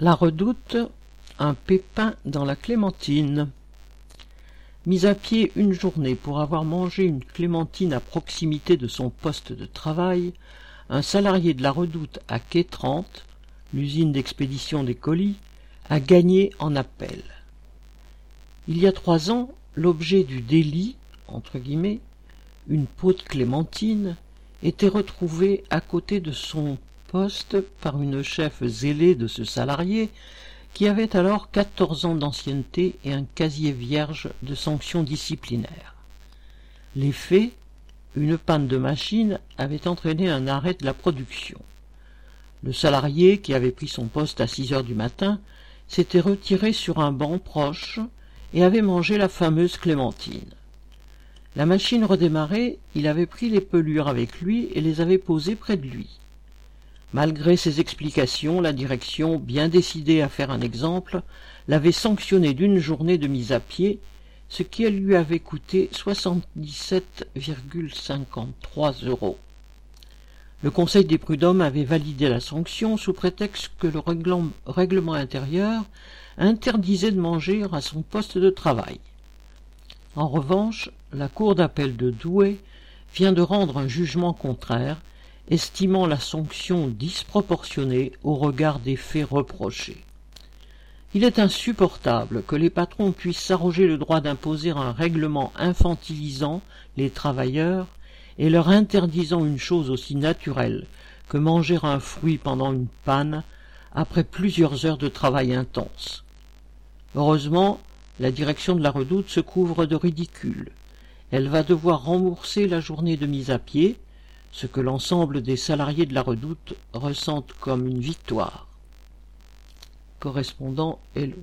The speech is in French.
La redoute, un pépin dans la clémentine. Mis à pied une journée pour avoir mangé une clémentine à proximité de son poste de travail, un salarié de la redoute à quai 30, l'usine d'expédition des colis, a gagné en appel. Il y a trois ans, l'objet du délit, entre guillemets, une peau de clémentine, était retrouvé à côté de son poste par une chef zélée de ce salarié qui avait alors quatorze ans d'ancienneté et un casier vierge de sanctions disciplinaires. Les faits, une panne de machine avait entraîné un arrêt de la production. Le salarié, qui avait pris son poste à six heures du matin, s'était retiré sur un banc proche et avait mangé la fameuse clémentine. La machine redémarrée, il avait pris les pelures avec lui et les avait posées près de lui. Malgré ses explications, la direction, bien décidée à faire un exemple, l'avait sanctionné d'une journée de mise à pied, ce qui lui avait coûté 77,53 euros. Le Conseil des prud'hommes avait validé la sanction sous prétexte que le règlement intérieur interdisait de manger à son poste de travail. En revanche, la Cour d'appel de Douai vient de rendre un jugement contraire estimant la sanction disproportionnée au regard des faits reprochés. Il est insupportable que les patrons puissent s'arroger le droit d'imposer un règlement infantilisant les travailleurs et leur interdisant une chose aussi naturelle que manger un fruit pendant une panne après plusieurs heures de travail intense. Heureusement, la direction de la redoute se couvre de ridicule. Elle va devoir rembourser la journée de mise à pied, ce que l'ensemble des salariés de la redoute ressentent comme une victoire. Correspondant Hello.